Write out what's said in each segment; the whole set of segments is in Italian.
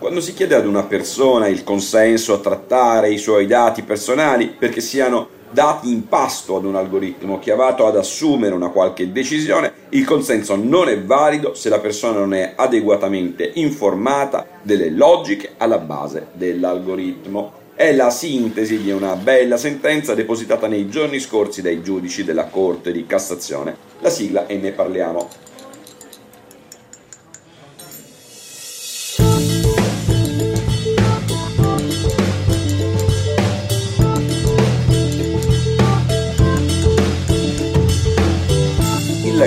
Quando si chiede ad una persona il consenso a trattare i suoi dati personali perché siano dati in pasto ad un algoritmo chiamato ad assumere una qualche decisione, il consenso non è valido se la persona non è adeguatamente informata delle logiche alla base dell'algoritmo. È la sintesi di una bella sentenza depositata nei giorni scorsi dai giudici della Corte di Cassazione. La sigla e ne parliamo.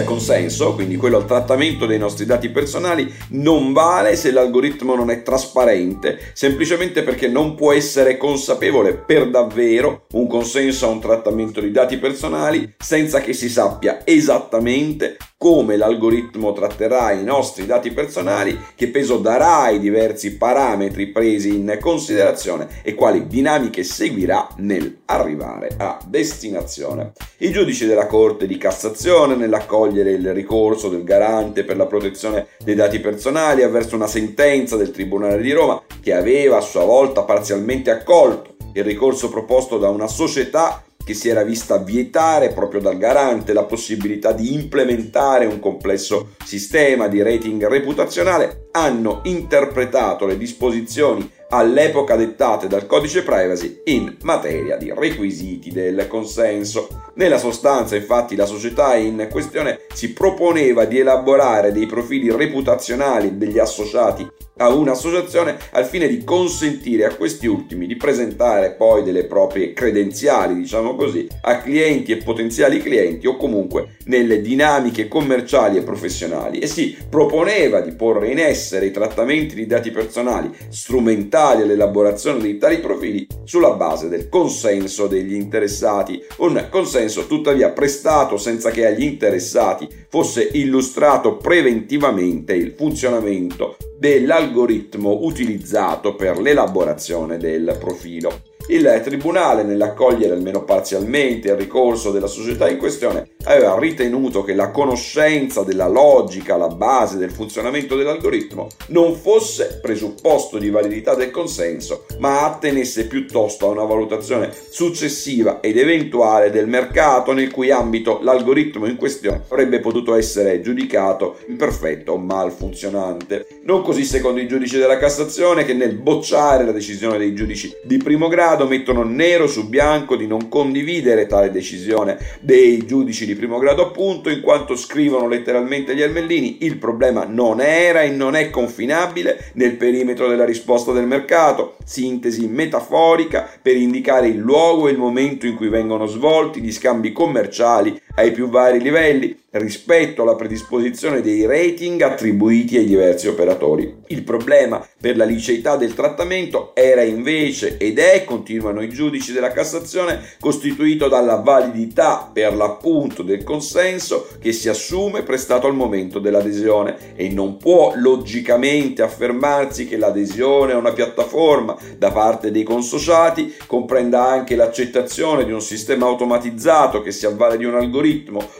Consenso, quindi quello al trattamento dei nostri dati personali, non vale se l'algoritmo non è trasparente, semplicemente perché non può essere consapevole per davvero un consenso a un trattamento di dati personali senza che si sappia esattamente come l'algoritmo tratterà i nostri dati personali, che peso darà ai diversi parametri presi in considerazione e quali dinamiche seguirà nel arrivare a destinazione. I giudici della Corte di Cassazione, nell'accogliere il ricorso del garante per la protezione dei dati personali avverso una sentenza del Tribunale di Roma che aveva a sua volta parzialmente accolto il ricorso proposto da una società che si era vista vietare proprio dal garante la possibilità di implementare un complesso sistema di rating reputazionale, hanno interpretato le disposizioni all'epoca dettate dal codice privacy in materia di requisiti del consenso. Nella sostanza, infatti, la società in questione si proponeva di elaborare dei profili reputazionali degli associati a un'associazione al fine di consentire a questi ultimi di presentare poi delle proprie credenziali, diciamo così, a clienti e potenziali clienti o comunque nelle dinamiche commerciali e professionali. E si proponeva di porre in essere i trattamenti di dati personali strumentali all'elaborazione di tali profili sulla base del consenso degli interessati, un consenso tuttavia prestato senza che agli interessati fosse illustrato preventivamente il funzionamento dell'algoritmo utilizzato per l'elaborazione del profilo. Il Tribunale, nell'accogliere almeno parzialmente il ricorso della società in questione, aveva ritenuto che la conoscenza della logica alla base del funzionamento dell'algoritmo non fosse presupposto di validità del consenso, ma attenesse piuttosto a una valutazione successiva ed eventuale del mercato nel cui ambito l'algoritmo in questione avrebbe potuto essere giudicato imperfetto o malfunzionante. Non così secondo i giudici della Cassazione che nel bocciare la decisione dei giudici di primo grado mettono nero su bianco di non condividere tale decisione dei giudici di primo grado appunto in quanto scrivono letteralmente gli Ermellini. Il problema non era e non è confinabile nel perimetro della risposta del mercato. Sintesi metaforica per indicare il luogo e il momento in cui vengono svolti gli scambi commerciali ai più vari livelli rispetto alla predisposizione dei rating attribuiti ai diversi operatori. Il problema per la liceità del trattamento era invece ed è, continuano i giudici della Cassazione, costituito dalla validità per l'appunto del consenso che si assume prestato al momento dell'adesione e non può logicamente affermarsi che l'adesione a una piattaforma da parte dei consociati comprenda anche l'accettazione di un sistema automatizzato che si avvale di un algoritmo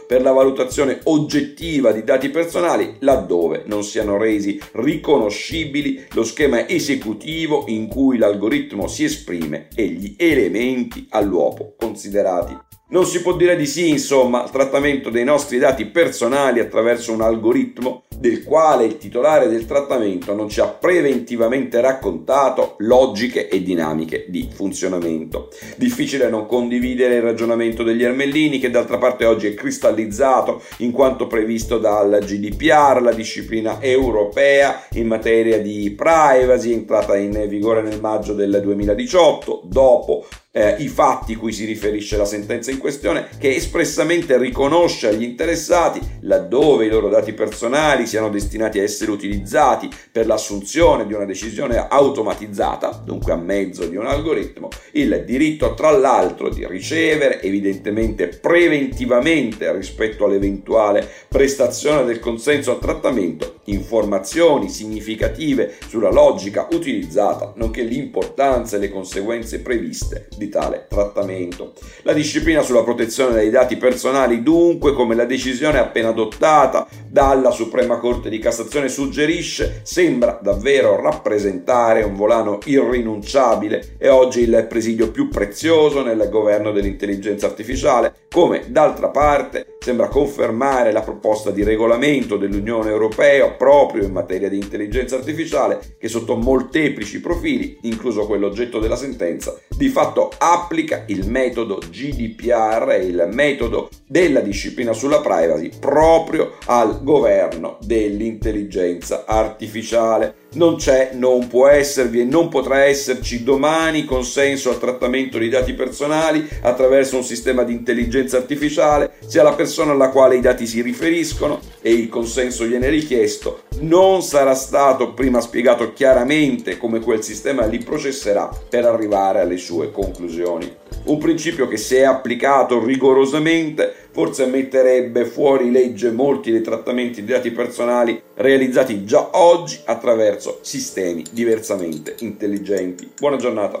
per la valutazione oggettiva di dati personali laddove non siano resi riconoscibili lo schema esecutivo in cui l'algoritmo si esprime e gli elementi all'uopo considerati. Non si può dire di sì, insomma, al trattamento dei nostri dati personali attraverso un algoritmo del quale il titolare del trattamento non ci ha preventivamente raccontato logiche e dinamiche di funzionamento. Difficile non condividere il ragionamento degli Ermellini che d'altra parte oggi è cristallizzato in quanto previsto dal GDPR, la disciplina europea in materia di privacy entrata in vigore nel maggio del 2018, dopo eh, i fatti cui si riferisce la sentenza in questione, che espressamente riconosce agli interessati, laddove i loro dati personali siano destinati a essere utilizzati per l'assunzione di una decisione automatizzata, dunque a mezzo di un algoritmo, il diritto tra l'altro di ricevere evidentemente preventivamente rispetto all'eventuale prestazione del consenso al trattamento informazioni significative sulla logica utilizzata, nonché l'importanza e le conseguenze previste di tale trattamento. La disciplina sulla protezione dei dati personali, dunque, come la decisione appena adottata dalla Suprema Corte di Cassazione suggerisce, sembra davvero rappresentare un volano irrinunciabile e oggi il presidio più prezioso nel governo dell'intelligenza artificiale, come d'altra parte sembra confermare la proposta di regolamento dell'Unione Europea proprio in materia di intelligenza artificiale che sotto molteplici profili, incluso quello oggetto della sentenza, di fatto applica il metodo GDPR, il metodo della disciplina sulla privacy proprio al governo dell'intelligenza artificiale. Non c'è, non può esservi e non potrà esserci domani consenso al trattamento di dati personali attraverso un sistema di intelligenza artificiale se alla persona alla quale i dati si riferiscono e il consenso viene richiesto non sarà stato prima spiegato chiaramente come quel sistema li processerà per arrivare alle sue conclusioni. Un principio che se applicato rigorosamente forse metterebbe fuori legge molti dei trattamenti di dati personali realizzati già oggi attraverso sistemi diversamente intelligenti. Buona giornata.